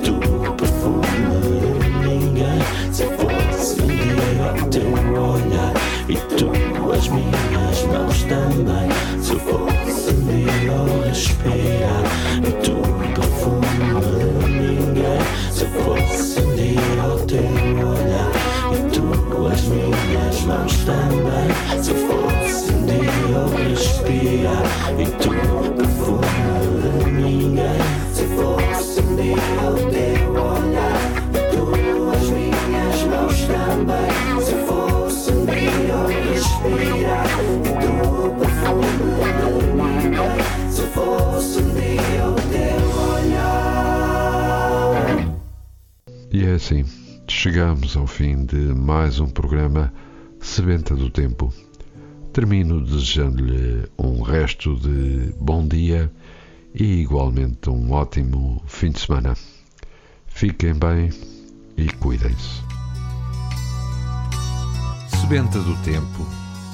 Fim de mais um programa Sebenta do Tempo. Termino desejando-lhe um resto de bom dia e igualmente um ótimo fim de semana. Fiquem bem e cuidem-se. Sebenta do Tempo,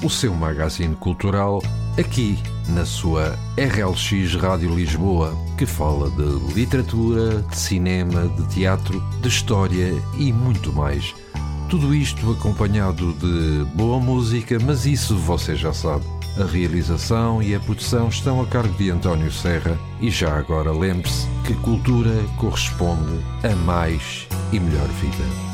o seu magazine cultural, aqui na sua RLX Rádio Lisboa, que fala de literatura, de cinema, de teatro, de história e muito mais. Tudo isto acompanhado de boa música, mas isso você já sabe. A realização e a produção estão a cargo de António Serra e já agora lembre-se que cultura corresponde a mais e melhor vida.